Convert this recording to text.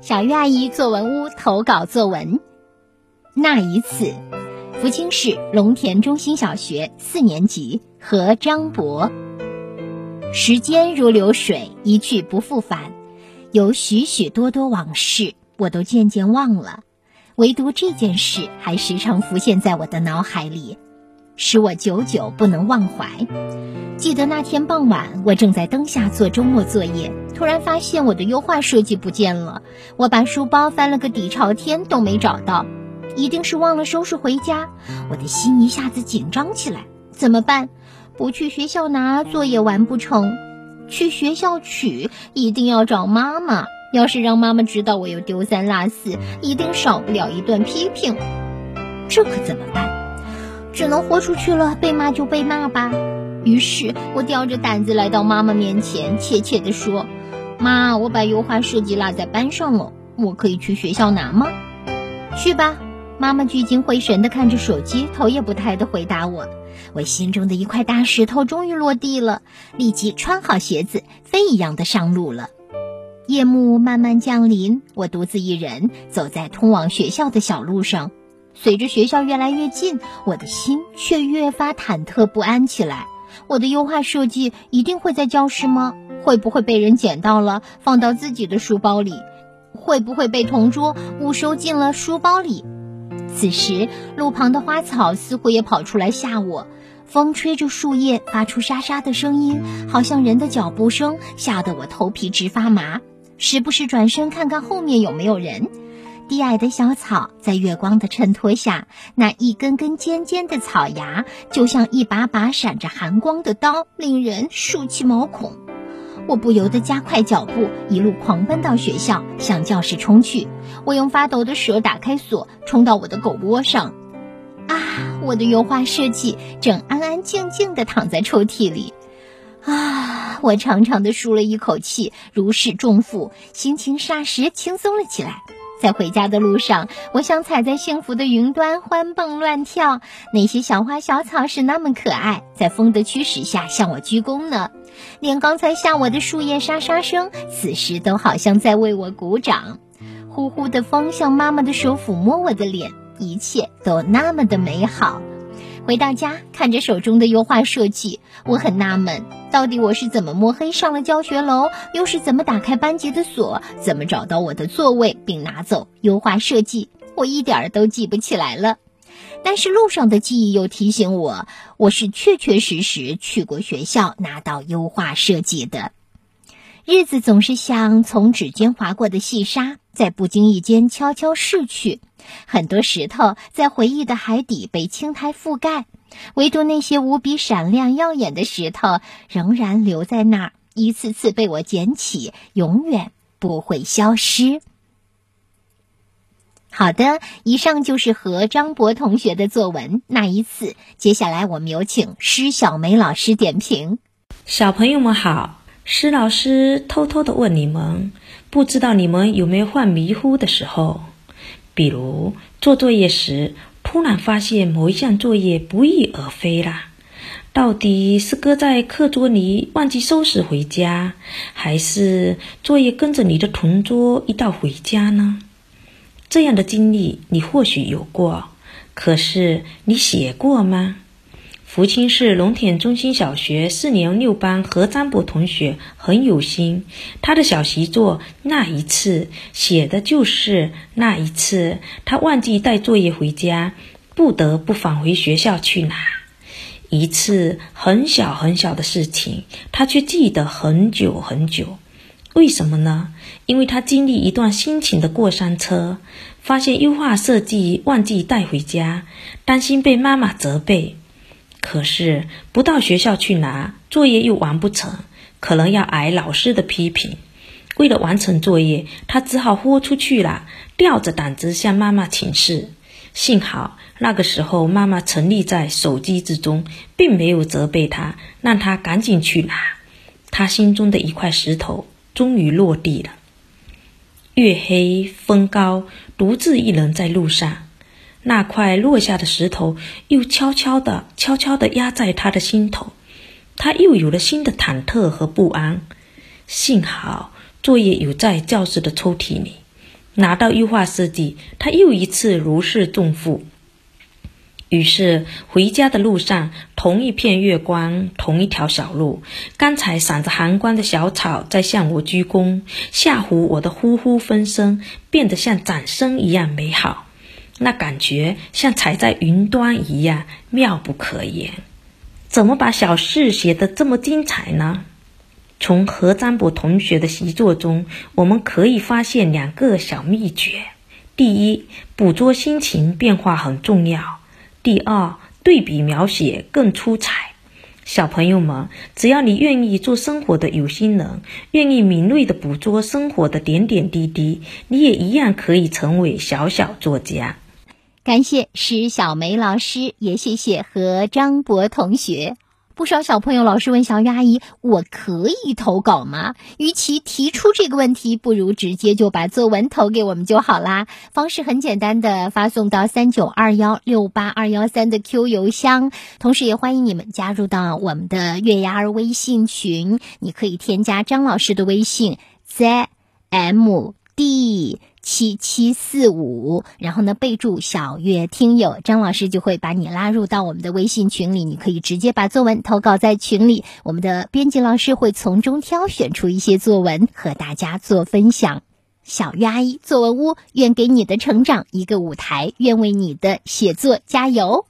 小鱼阿姨作文屋投稿作文。那一次，福清市龙田中心小学四年级和张博。时间如流水，一去不复返，有许许多多往事，我都渐渐忘了，唯独这件事还时常浮现在我的脑海里，使我久久不能忘怀。记得那天傍晚，我正在灯下做周末作业，突然发现我的优化设计不见了。我把书包翻了个底朝天，都没找到，一定是忘了收拾回家。我的心一下子紧张起来，怎么办？不去学校拿作业完不成，去学校取一定要找妈妈。要是让妈妈知道我又丢三落四，一定少不了一顿批评。这可怎么办？只能豁出去了，被骂就被骂吧。于是我吊着胆子来到妈妈面前，怯怯地说：“妈，我把油画设计落在班上了，我可以去学校拿吗？”“去吧。”妈妈聚精会神地看着手机，头也不抬地回答我。我心中的一块大石头终于落地了，立即穿好鞋子，飞一样的上路了。夜幕慢慢降临，我独自一人走在通往学校的小路上。随着学校越来越近，我的心却越发忐忑不安起来。我的优化设计一定会在教室吗？会不会被人捡到了，放到自己的书包里？会不会被同桌误收进了书包里？此时，路旁的花草似乎也跑出来吓我。风吹着树叶，发出沙沙的声音，好像人的脚步声，吓得我头皮直发麻。时不时转身看看后面有没有人。低矮的小草在月光的衬托下，那一根根尖尖的草芽就像一把把闪着寒光的刀，令人竖起毛孔。我不由得加快脚步，一路狂奔到学校，向教室冲去。我用发抖的手打开锁，冲到我的狗窝上。啊，我的油画设计正安安静静地躺在抽屉里。啊，我长长的舒了一口气，如释重负，心情霎时轻松了起来。在回家的路上，我想踩在幸福的云端，欢蹦乱跳。那些小花小草是那么可爱，在风的驱使下向我鞠躬呢。连刚才吓我的树叶沙沙声，此时都好像在为我鼓掌。呼呼的风像妈妈的手抚摸我的脸，一切都那么的美好。回到家，看着手中的油画设计，我很纳闷，到底我是怎么摸黑上了教学楼，又是怎么打开班级的锁，怎么找到我的座位并拿走油画设计？我一点儿都记不起来了。但是路上的记忆又提醒我，我是确确实实去过学校拿到油画设计的。日子总是像从指尖划过的细沙，在不经意间悄悄逝去。很多石头在回忆的海底被青苔覆盖，唯独那些无比闪亮耀眼的石头仍然留在那儿，一次次被我捡起，永远不会消失。好的，以上就是和张博同学的作文。那一次，接下来我们有请施小梅老师点评。小朋友们好，施老师偷偷的问你们，不知道你们有没有犯迷糊的时候？比如做作业时，突然发现某一项作业不翼而飞了，到底是搁在课桌里忘记收拾回家，还是作业跟着你的同桌一道回家呢？这样的经历你或许有过，可是你写过吗？福清市龙田中心小学四年六班何张博同学很有心，他的小习作那一次写的就是那一次，他忘记带作业回家，不得不返回学校去拿。一次很小很小的事情，他却记得很久很久。为什么呢？因为他经历一段心情的过山车，发现优化设计忘记带回家，担心被妈妈责备。可是不到学校去拿作业又完不成，可能要挨老师的批评。为了完成作业，他只好豁出去了，吊着胆子向妈妈请示。幸好那个时候妈妈沉溺在手机之中，并没有责备他，让他赶紧去拿。他心中的一块石头终于落地了。月黑风高，独自一人在路上。那块落下的石头又悄悄地、悄悄地压在他的心头，他又有了新的忐忑和不安。幸好作业有在教室的抽屉里，拿到优化设计，他又一次如释重负。于是回家的路上，同一片月光，同一条小路，刚才闪着寒光的小草在向我鞠躬，吓唬我的呼呼风声变得像掌声一样美好，那感觉像踩在云端一样妙不可言。怎么把小事写得这么精彩呢？从何占博同学的习作中，我们可以发现两个小秘诀：第一，捕捉心情变化很重要。第二，对比描写更出彩。小朋友们，只要你愿意做生活的有心人，愿意敏锐地捕捉生活的点点滴滴，你也一样可以成为小小作家。感谢施小梅老师，也谢谢何张博同学。不少小朋友老师问小玉阿姨：“我可以投稿吗？”与其提出这个问题，不如直接就把作文投给我们就好啦。方式很简单的，发送到三九二幺六八二幺三的 Q 邮箱。同时也欢迎你们加入到我们的月牙儿微信群，你可以添加张老师的微信 zmd。七七四五，然后呢，备注小月听友，张老师就会把你拉入到我们的微信群里，你可以直接把作文投稿在群里，我们的编辑老师会从中挑选出一些作文和大家做分享。小月阿姨作文屋，愿给你的成长一个舞台，愿为你的写作加油。